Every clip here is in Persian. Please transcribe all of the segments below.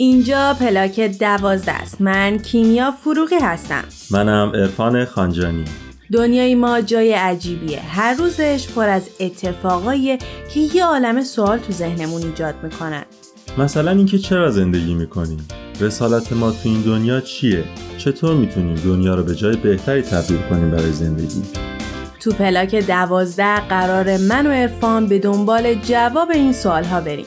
اینجا پلاک دوازده است. من کیمیا فروغی هستم. منم ارفان خانجانی. دنیای ما جای عجیبیه. هر روزش پر از اتفاقاییه که یه عالم سوال تو ذهنمون ایجاد می‌کنن. مثلا اینکه چرا زندگی می‌کنیم؟ رسالت ما تو این دنیا چیه؟ چطور می‌تونیم دنیا رو به جای بهتری تبدیل کنیم برای زندگی؟ تو پلاک دوازده قرار من و ارفان به دنبال جواب این سوال ها بریم.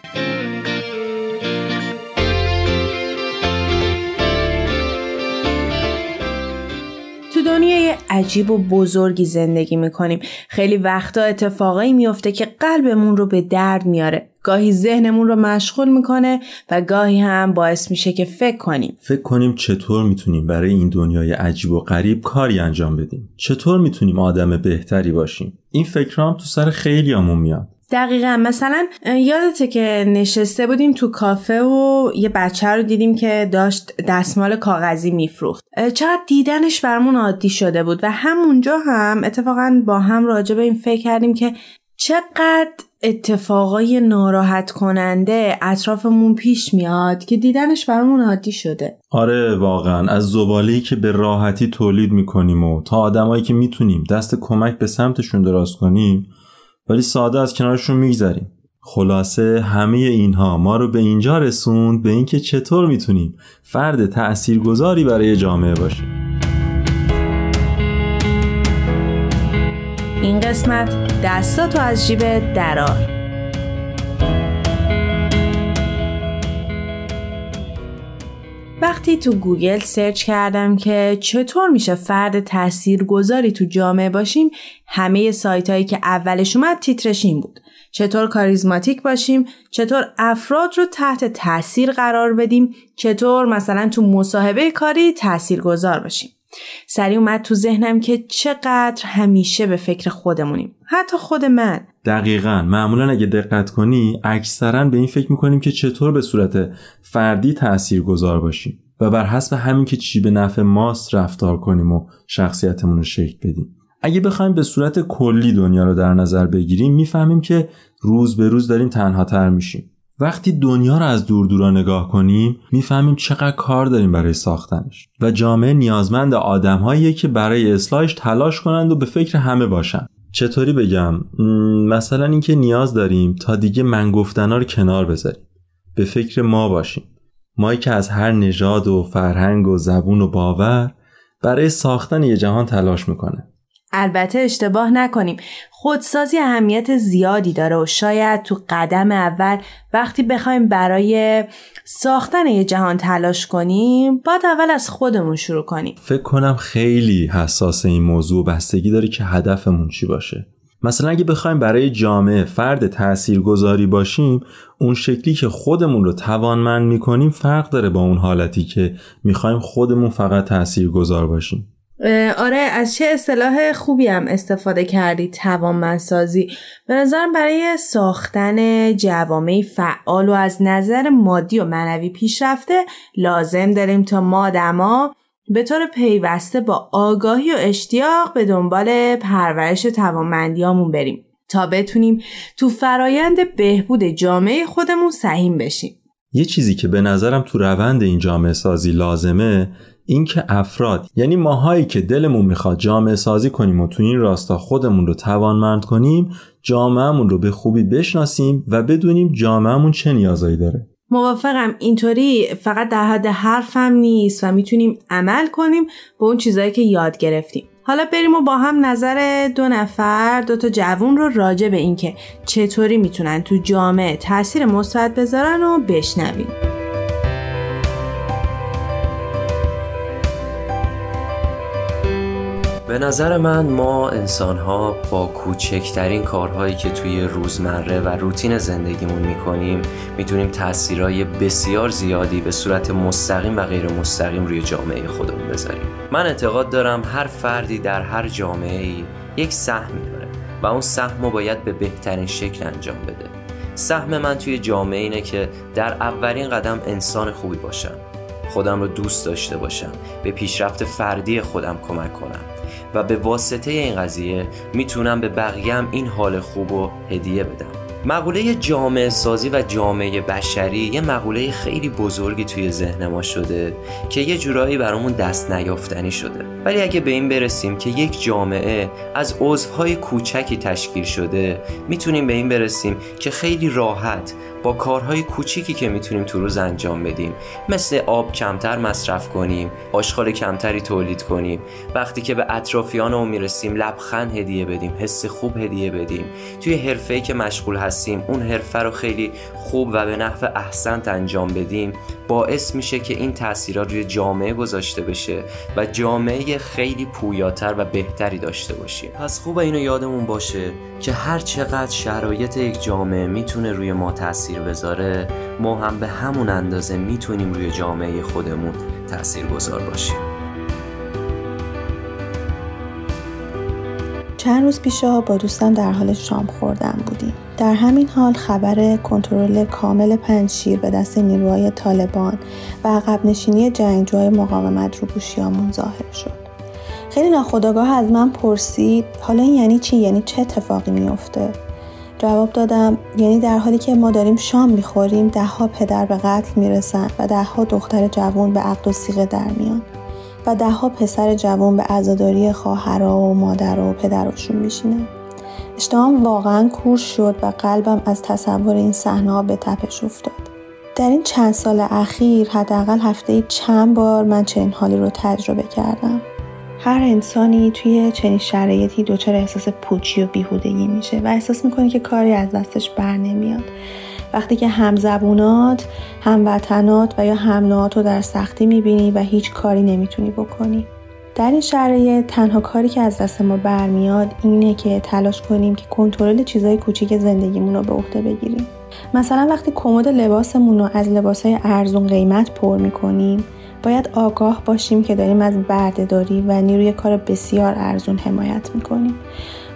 عجیب و بزرگی زندگی می‌کنیم. خیلی وقتا اتفاقایی میفته که قلبمون رو به درد میاره گاهی ذهنمون رو مشغول می‌کنه و گاهی هم باعث میشه که فکر کنیم. فکر کنیم چطور می‌تونیم برای این دنیای عجیب و غریب کاری انجام بدیم؟ چطور می‌تونیم آدم بهتری باشیم؟ این فکر هم تو سر خیلی همون میاد. دقیقا. مثلا یادته که نشسته بودیم تو کافه و یه بچه رو دیدیم که داشت دستمال کاغذی میفروخت. چقدر دیدنش برمون عادی شده بود. و همونجا هم اتفاقا با هم راجع به این فکر کردیم که چقدر اتفاقای ناراحت کننده اطرافمون پیش میاد که دیدنش برامون عادی شده. آره واقعا. از زباله‌ای که به راحتی تولید می‌کنیم و تا آدمایی که می‌تونیم دست کمک به سمتشون دراز کنیم ولی ساده از کنارشون میگذریم. خلاصه همه اینها ما رو به اینجا رسوند به اینکه چطور می‌تونیم فرد تاثیرگذاری برای جامعه باشیم این قسمت دستاتو از جیب درار وقتی تو گوگل سرچ کردم که چطور میشه فرد تأثیر گذاری تو جامعه باشیم همه سایت هایی که اولش اومد تیترش این بود. چطور کاریزماتیک باشیم چطور افراد رو تحت تاثیر قرار بدیم چطور مثلا تو مصاحبه کاری تأثیر گذار باشیم. سریع اومد تو ذهنم که چقدر همیشه به فکر خودمونیم. حتی خود من. دقیقا. معمولا اگه دقت کنی اکثرا به این فکر می‌کنیم که چطور به صورت فردی تأثیر گذار باشیم. و بر حسب همین که چی به نفع ماست رفتار کنیم و شخصیتمون رو شکل بدیم. اگه بخوایم به صورت کلی دنیا رو در نظر بگیریم می‌فهمیم که روز به روز داریم تنها تر میشیم. وقتی دنیا رو از دور دورا نگاه کنیم می‌فهمیم چقدر کار داریم برای ساختنش. و جامعه نیازمند آدمهایی که برای اصلاحش تلاش کنند و به فکر همه باشن چطوری بگم؟ مثلا اینکه نیاز داریم تا دیگه من گفتنا رو کنار بذاریم. به فکر ما باشیم. مایی که از هر نژاد و فرهنگ و زبون و باور برای ساختن یه جهان تلاش می‌کنه. البته اشتباه نکنیم. خودسازی اهمیت زیادی داره و شاید تو قدم اول وقتی بخوایم برای ساختن یه جهان تلاش کنیم باید اول از خودمون شروع کنیم. فکر کنم خیلی حساس این موضوع بستگی داره که هدفمون چی باشه. مثلا اگه بخوایم برای جامعه فرد تاثیرگذاری باشیم اون شکلی که خودمون رو توانمند می‌کنیم فرق داره با اون حالتی که می‌خوایم خودمون فقط تاثیرگذار باشیم. آره از چه اصطلاح خوبی هم استفاده کردی توانمندسازی؟ به نظرم برای ساختن جوامعی فعال و از نظر مادی و معنوی پیشرفته لازم داریم تا ما آدما به طور پیوسته با آگاهی و اشتیاق به دنبال پرورش توانمندیامون بریم تا بتونیم تو فرایند بهبود جامعه خودمون سهیم بشیم. یه چیزی که به نظرم تو روند این جامعه سازی لازمه اینکه افراد یعنی ماهایی که دلمون می‌خواد جامعه سازی کنیم و تو این راستا خودمون رو توانمند کنیم جامعهمون رو به خوبی بشناسیم و بدونیم جامعهمون چه نیازایی داره. موافقم. اینطوری فقط در حد حرفم نیست و می‌تونیم عمل کنیم به اون چیزایی که یاد گرفتیم. حالا بریم و با هم نظر دو نفر دو تا جوون رو راجع به اینکه چطوری می‌تونن تو جامعه تاثیر مثبت بذارن و بشنویم. به نظر من ما انسان ها با کوچکترین کارهایی که توی روزمره و روتین زندگیمون می‌کنیم می‌تونیم تاثیرهای بسیار زیادی به صورت مستقیم و غیر مستقیم روی جامعه خودمون بذاریم. من اعتقاد دارم هر فردی در هر جامعه ای یک سهمی داره و اون سهم رو باید به بهترین شکل انجام بده. سهم من توی جامعه اینه که در اولین قدم انسان خوبی باشم خودم رو دوست داشته باشم به پیشرفت فردی خودم کمک کنم. و به واسطه این قضیه می‌تونم به بقیه این حال خوب و هدیه بدم. مقوله جامعه سازی و جامعه بشری یه مقوله خیلی بزرگی توی ذهن ما شده که یه جورایی برامون دست نیافتنی شده. ولی اگه به این برسیم که یک جامعه از عضوهای کوچکی تشکیل شده می‌تونیم به این برسیم که خیلی راحت با کارهای کوچیکی که می‌تونیم تو روز انجام بدیم مثل آب کمتر مصرف کنیم آشغال کمتری تولید کنیم. وقتی که به اطرافیانمون می‌رسیم لبخند هدیه بدیم حس خوب هدیه بدیم. توی حرفه‌ای که مشغول هستیم اون حرفه رو خیلی خوب و به نحو احسنت انجام بدیم. باعث میشه که این تاثیرات روی جامعه گذاشته بشه و جامعه خیلی پویاتر و بهتری داشته باشیم. پس خوب اینو یادمون باشه که هر چقدر شرایط یک جامعه می‌تونه روی ما تاثیر بذاره ما هم به همون اندازه می‌تونیم روی جامعه خودمون تاثیر گذار باشیم. چند روز پیشا با دوستم در حال شام خوردن بودیم. در همین حال خبر کنترل کامل پنجشیر به دست نیروهای طالبان و عقب نشینی جنگجوهای مقاومت رو گوشیامون ظاهر شد. خیلی ناخداگاه از من پرسید حالا این یعنی چی؟ یعنی چه اتفاقی میافته؟ جواب دادم یعنی در حالی که ما داریم شام می‌خوریم دهها پدر به قتل می‌رسن و دهها دختر جوان به عقد و سیغه در میان و دهها پسر جوان به عزاداری خواهرها و مادر و پدرشون میشینن. اشتهام واقعا کور شد و قلبم از تصور این صحنه به تپش افتاد. در این چند سال اخیر حداقل هفته چند بار من چنین حالی رو تجربه کردم. هر انسانی توی چنین شرایطی دچار احساس پوچی و بیهودگی میشه و احساس می‌کنه که کاری از دستش بر نمیاد. وقتی که همزبونات، هموطنات و یا همنات رو در سختی می‌بینی و هیچ کاری نمی‌تونی بکنی. در این شرایط تنها کاری که از دست ما برمیاد اینه که تلاش کنیم که کنترل چیزای کوچیک زندگیمون رو به عهده بگیریم. مثلا وقتی کمد لباسمون رو از لباسهای ارزون قیمت پر می‌کنیم باید آگاه باشیم که داریم از بردهداری و نیروی کار بسیار ارزون حمایت می‌کنیم.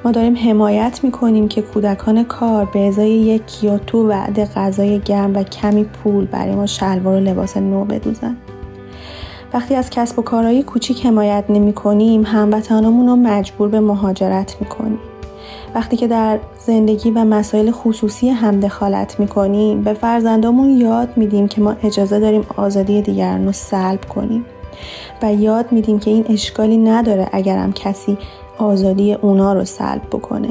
ما داریم حمایت می‌کنیم که کودکان کار به ازای یک کیوتو وعده غذای گرم و کمی پول برای ما شلوار و لباس نو بدوزن. وقتی از کسب و کارهای کوچیک حمایت نمی کنیم هموطنامون رو مجبور به مهاجرت می کنیم. وقتی که در زندگی و مسائل خصوصی هم دخالت می کنیم به فرزندامون یاد میدیم که ما اجازه داریم آزادی دیگران رو سلب کنیم و یاد میدیم که این اشکالی نداره اگرم کسی آزادی اونا رو سلب بکنه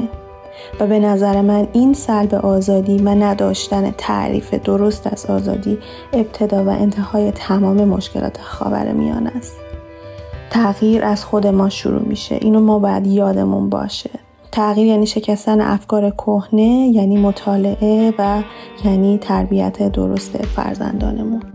و به نظر من این سلب آزادی و نداشتن تعریف درست از آزادی ابتدا و انتهای تمام مشکلات خاور میان است. تغییر از خود ما شروع میشه. اینو ما باید یادمون باشه. تغییر یعنی شکستن افکار کهنه یعنی مطالعه و یعنی تربیت درست فرزندانمون.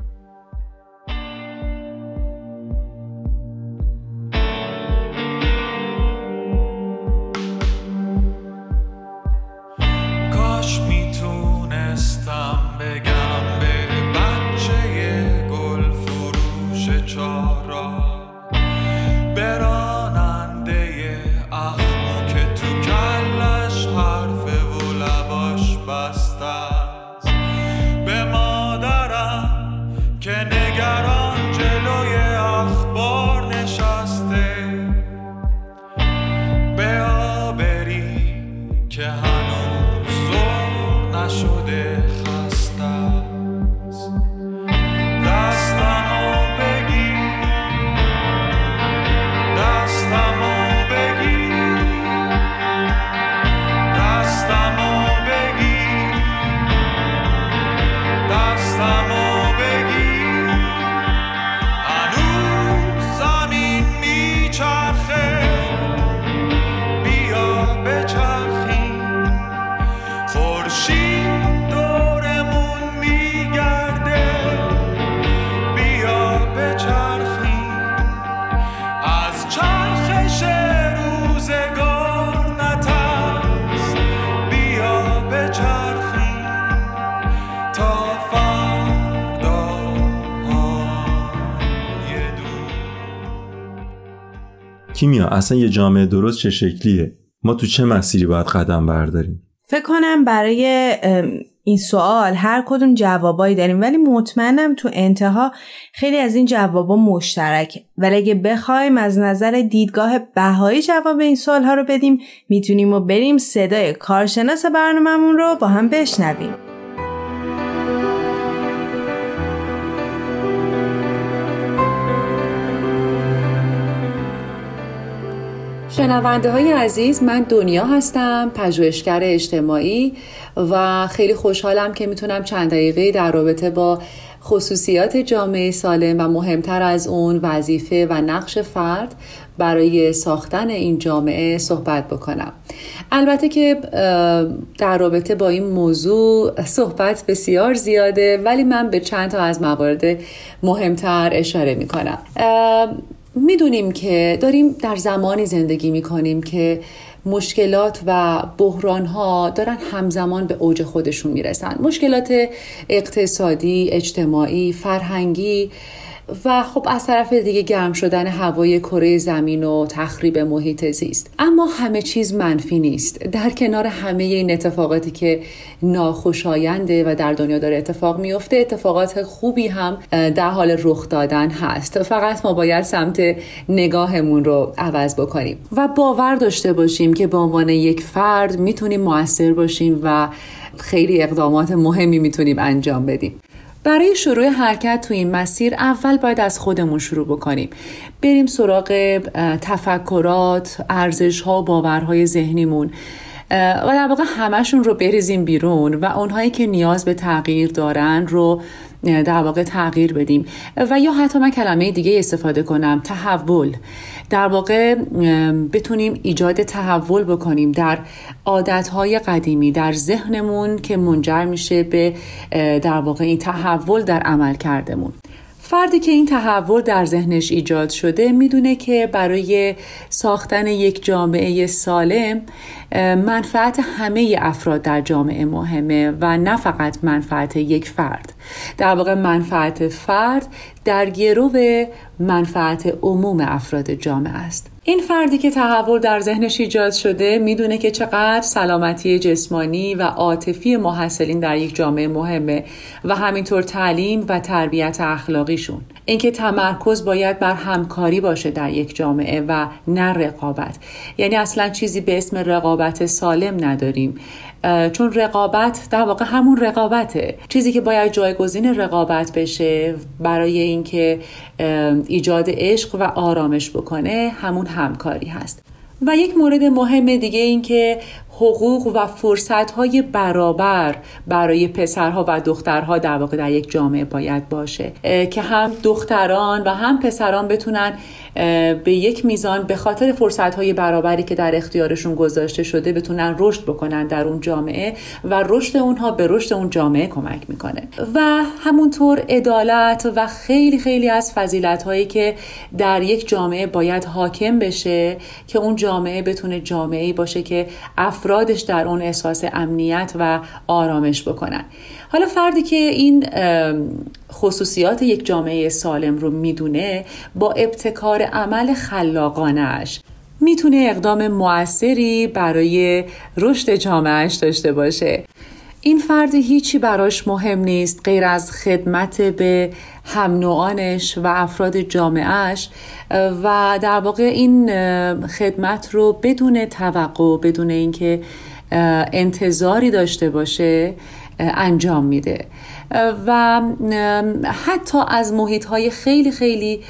کیمیا اصلا یه جامعه درست چه شکلیه؟ ما تو چه مسیری باید قدم برداریم؟ فکر کنم برای این سوال هر کدوم جوابایی داریم. ولی مطمئنم تو انتها خیلی از این جوابا مشترکه ولی اگه بخوایم از نظر دیدگاه بهایی جواب این سوال ها رو بدیم می‌تونیم و بریم صدای کارشناس برنامهمون رو با هم بشنویم. شنونده های عزیز من دنیا هستم پژوهشگر اجتماعی و خیلی خوشحالم که می‌تونم چند دقیقه در رابطه با خصوصیات جامعه سالم و مهمتر از اون وظیفه و نقش فرد برای ساختن این جامعه صحبت بکنم. البته که در رابطه با این موضوع صحبت بسیار زیاده ولی من به چند تا از موارد مهمتر اشاره می‌کنم. می‌دونیم که داریم در زمانی زندگی می‌کنیم که مشکلات و بحران ها دارن همزمان به اوج خودشون می‌رسن. مشکلات اقتصادی، اجتماعی، فرهنگی و خب از طرف دیگه گرم شدن هوای کره زمین و تخریب محیط زیست. اما همه چیز منفی نیست. در کنار همه این اتفاقاتی که ناخوشاینده و در دنیا داره اتفاق میفته اتفاقات خوبی هم در حال رخ دادن هست. فقط ما باید سمت نگاهمون رو عوض بکنیم. و باور داشته باشیم که به عنوان یک فرد می‌تونیم موثر باشیم و خیلی اقدامات مهمی می‌تونیم انجام بدیم. برای شروع حرکت تو این مسیر اول باید از خودمون شروع بکنیم. بریم سراغ تفکرات ارزش ها و باورهای ذهنیمون. و در واقع همشون رو بریزیم بیرون و اونهایی که نیاز به تغییر دارن رو در واقع تغییر بدیم. و یا حتی من کلمه دیگه استفاده کنم تحول. در واقع بتونیم ایجاد تحول بکنیم در عادتهای قدیمی در ذهنمون که منجر میشه به در واقع این تحول در عمل کردمون. فردی که این تحول در ذهنش ایجاد شده می‌دونه که برای ساختن یک جامعه سالم منفعت همه افراد در جامعه مهمه و نه فقط منفعت یک فرد. در واقع منفعت فرد در گرو منفعت عموم افراد جامعه است. این فردی که تحول در ذهنش ایجاد شده می‌دونه که چقدر سلامتی جسمانی و عاطفی محصلین در یک جامعه مهمه و همینطور تعلیم و تربیت اخلاقیشون. اینکه تمرکز باید بر همکاری باشه در یک جامعه و نه رقابت. یعنی اصلا چیزی به اسم رقابت سالم نداریم. چون رقابت در واقع همون رقابته. چیزی که باید جایگزین رقابت بشه برای اینکه ایجاد عشق و آرامش بکنه همون همکاری هست. و یک مورد مهم دیگه این که حقوق و فرصتهای برابر برای پسرها و دخترها در واقع در یک جامعه باید باشه که هم دختران و هم پسران بتونن به یک میزان به خاطر فرصتهای برابری که در اختیارشون گذاشته شده بتونن رشد بکنن در اون جامعه و رشد اونها به رشد اون جامعه کمک می‌کنه. و همونطور عدالت و خیلی خیلی از فضیلت هایی که در یک جامعه باید حاکم بشه که اون جامعه بتونه جامعه باشه که افرادش در اون احساس امنیت و آرامش بکنن. حالا فردی که این خصوصیات یک جامعه سالم رو می‌دونه با ابتکار عمل خلاقانش می‌تونه اقدام موثری برای رشد جامعهش داشته باشه. این فرد هیچی براش مهم نیست غیر از خدمت به هم نوعانش و افراد جامعهش و در واقع این خدمت رو بدون توقع بدون اینکه انتظاری داشته باشه انجام میده. و حتی از محیط های خیلی خیلی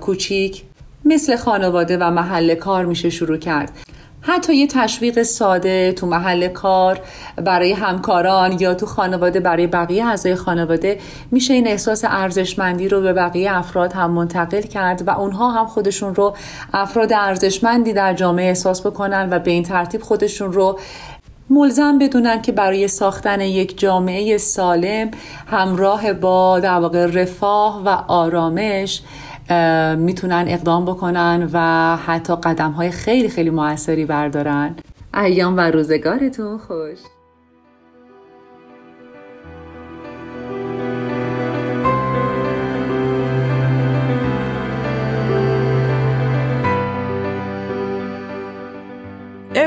کوچیک مثل خانواده و محل کار میشه شروع کرد. حتی یه تشویق ساده تو محل کار برای همکاران یا تو خانواده برای بقیه اعضای خانواده میشه این احساس ارزشمندی رو به بقیه افراد هم منتقل کرد و اونها هم خودشون رو افراد ارزشمندی در جامعه احساس بکنن و به این ترتیب خودشون رو ملزم بدونن که برای ساختن یک جامعه سالم همراه با در واقع رفاه و آرامش می‌تونن اقدام بکنن و حتی قدم های خیلی خیلی موثری بردارن. ایام و روزگارتون خوش.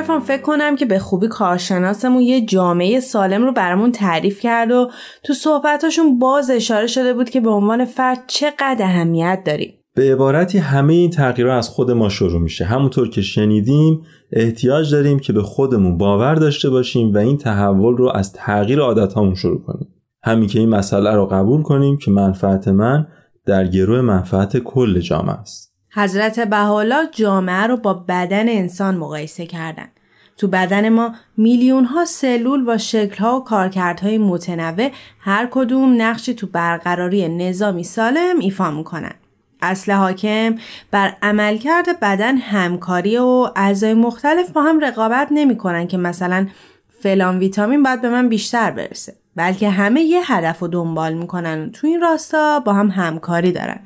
ارفان فکر کنم که به خوبی کارشناسمون یه جامعه سالم رو برامون تعریف کرد و تو صحبتاشون باز اشاره شده بود که به عنوان فرد چقدر اهمیت داریم. به عبارتی همه این تغییرها از خود ما شروع میشه. همونطور که شنیدیم احتیاج داریم که به خودمون باور داشته باشیم و این تحول رو از تغییر عادتهامون شروع کنیم. همین که این مسئله رو قبول کنیم که منفعت من در گروه منفعت کل جامعه است. حضرت بحالا جامعه رو با بدن انسان مقایسه کردن. تو بدن ما میلیون ها سلول با شکل ها و کارکردهای متنوع هر کدوم نقشی تو برقراری نظامی سالم ایفا می‌کنن. اصل حاکم بر عملکرد بدن همکاری و اعضای مختلف با هم رقابت نمی‌کنن که مثلا فلان ویتامین باید به من بیشتر برسه بلکه همه یه هدف رو دنبال می‌کنن و تو این راستا با هم همکاری دارن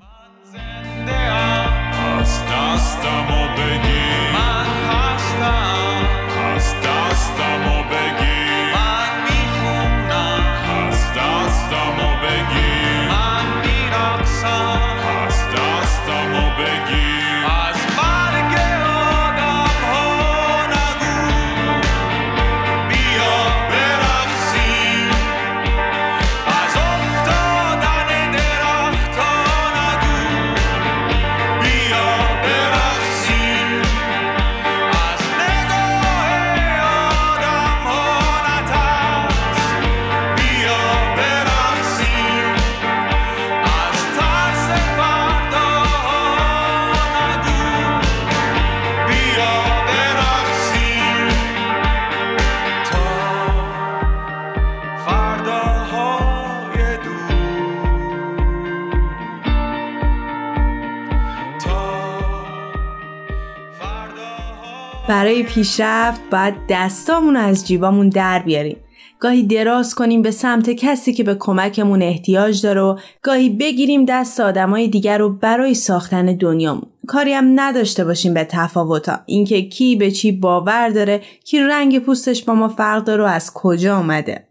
پیشرفت باید دستامون رو از جیبامون در بیاریم. گاهی دراز کنیم به سمت کسی که به کمکمون احتیاج داره و گاهی بگیریم دست آدمای دیگر رو برای ساختن دنیامون. کاری هم نداشته باشیم به تفاوتا اینکه کی به چی باور داره کی رنگ پوستش با ما فرق داره و از کجا آمده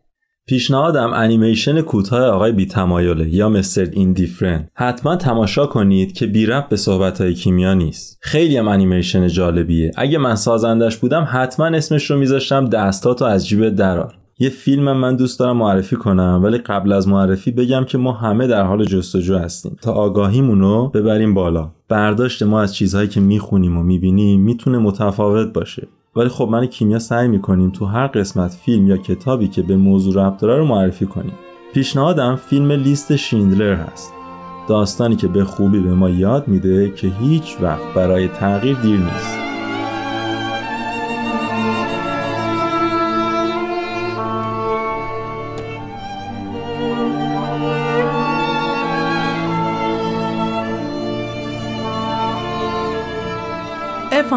پیشنهادم انیمیشن کوتاه آقای بی تمایله یا Mr. Indifferent حتما تماشا کنید که بی ربط به صحبت های کیمیا نیست. خیلی هم انیمیشن جالبیه. اگه من سازندش بودم حتما اسمش رو میذاشتم دستاتو از جیب درار یه فیلم من دوست دارم معرفی کنم ولی قبل از معرفی بگم که ما همه در حال جستجو هستیم. تا آگاهیمونو ببریم بالا. برداشت ما از چیزهایی که می‌خونیم و می‌بینیم می‌تونه متفاوت باشه. ولی خب من کیمیا سعی می‌کنیم تو هر قسمت فیلم یا کتابی که به موضوع ربط داره رو معرفی کنیم. پیشنهادم فیلم لیست شیندلر هست. داستانی که به خوبی به ما یاد میده که هیچ وقت برای تغییر دیر نیست.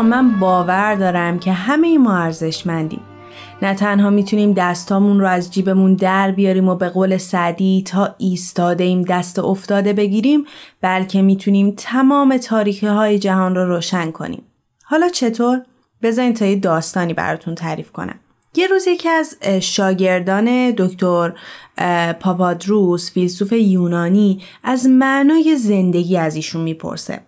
من باور دارم که همه ما ارزشمندیم نه تنها می‌تونیم دستامون رو از جیبمون در بیاریم و به قول سعدی تا ایستاده ایم دست افتاده بگیریم بلکه می‌تونیم تمام تاریخی های جهان رو روشن کنیم. حالا چطور؟ بذارین تا یه داستانی براتون تعریف کنم. یه روز یکی از شاگردان دکتر پاپادروس فیلسوف یونانی از معنای زندگی از ایشون می‌پرسه.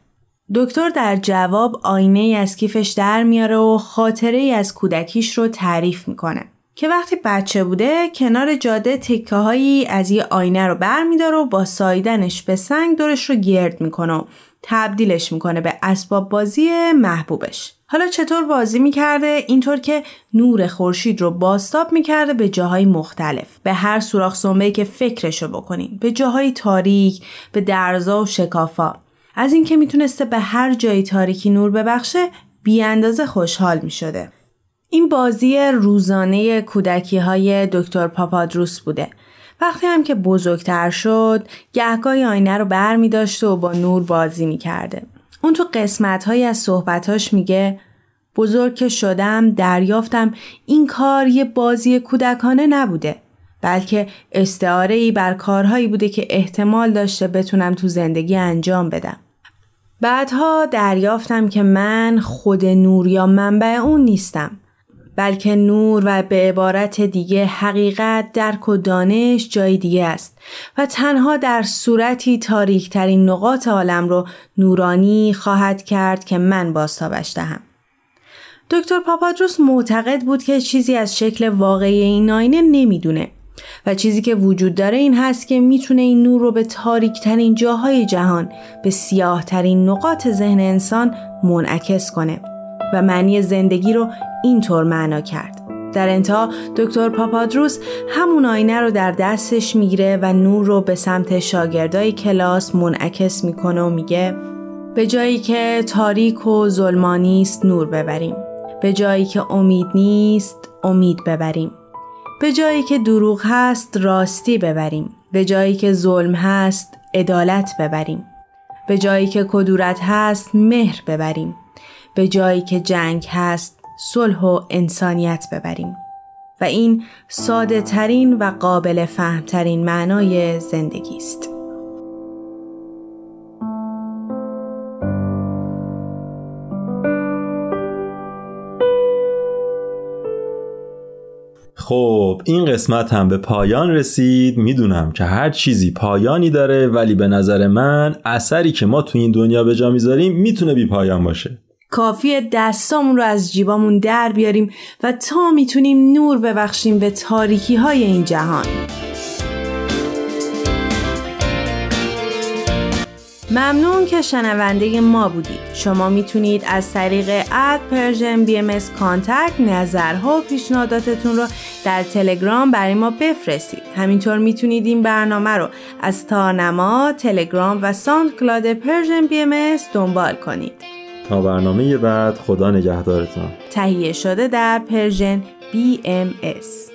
دکتر در جواب آینه ای از کیفش در میاره و خاطره ای از کودکیش رو تعریف می‌کنه. که وقتی بچه بوده کنار جاده تکه هایی از یه آینه رو بر میداره و با سایدنش به سنگ دورش رو گرد می‌کنه و تبدیلش می‌کنه به اسباب بازی محبوبش. حالا چطور بازی می‌کرده؟ اینطور که نور خورشید رو باستاب می‌کرده به جاهای مختلف. به هر سوراخ سنبه که فکرشو بکنین به جاهای تاریک به درزا و شکافا. از اینکه می‌تونسته به هر جایی تاریکی نور ببخشه بی اندازه خوشحال می شده. این بازی روزانه کودکی های دکتر پاپادروس بوده. وقتی هم که بزرگتر شد گهگاهی آینه رو بر می داشته و با نور بازی می کرده. اون تو قسمت های از صحبتاش میگه بزرگ که شدم دریافتم این کار یه بازی کودکانه نبوده بلکه استعاره ای بر کارهایی بوده که احتمال داشته بتونم تو زندگی انجام بدم. بعدها دریافتم که من خود نور یا منبع اون نیستم بلکه نور و به عبارت دیگه حقیقت درک و دانش جای دیگه است و تنها در صورتی تاریکترین نقاط عالم رو نورانی خواهد کرد که من باستابش دهم. دکتر پاپادروس معتقد بود که چیزی از شکل واقعی این آینه نمی‌دونه و چیزی که وجود داره این هست که می‌تونه این نور رو به تاریک ترین جاهای جهان به سیاه ترین نقاط ذهن انسان منعکس کنه و معنی زندگی رو اینطور معنا کرد. در انتها دکتر پاپادروس همون آینه رو در دستش می‌گیره و نور رو به سمت شاگردای کلاس منعکس می‌کنه و میگه به جایی که تاریک و ظلمانی است نور ببریم به جایی که امید نیست امید ببریم به جایی که دروغ هست راستی ببریم. به جایی که ظلم هست عدالت ببریم. به جایی که کدورت هست مهر ببریم. به جایی که جنگ هست صلح و انسانیت ببریم. و این ساده ترین و قابل فهم ترین معنای زندگی است. خب این قسمت هم به پایان رسید. می‌دونم که هر چیزی پایانی داره ولی به نظر من اثری که ما تو این دنیا به جا می‌ذاریم می‌تونه بی پایان باشه. کافیه دستامون رو از جیبامون در بیاریم و تا می‌تونیم نور ببخشیم به تاریکی های این جهان. ممنون که شنونده ما بودید. شما می‌تونید از طریق at Persian BMS Contact نظرها و پیشنهاداتتون رو در تلگرام برای ما بفرستید. همینطور می‌تونید این برنامه رو از تارنما تلگرام و SoundCloud Persian BMS دنبال کنید. تا برنامه بعد خدا نگهدارتان. تهیه شده در Persian BMS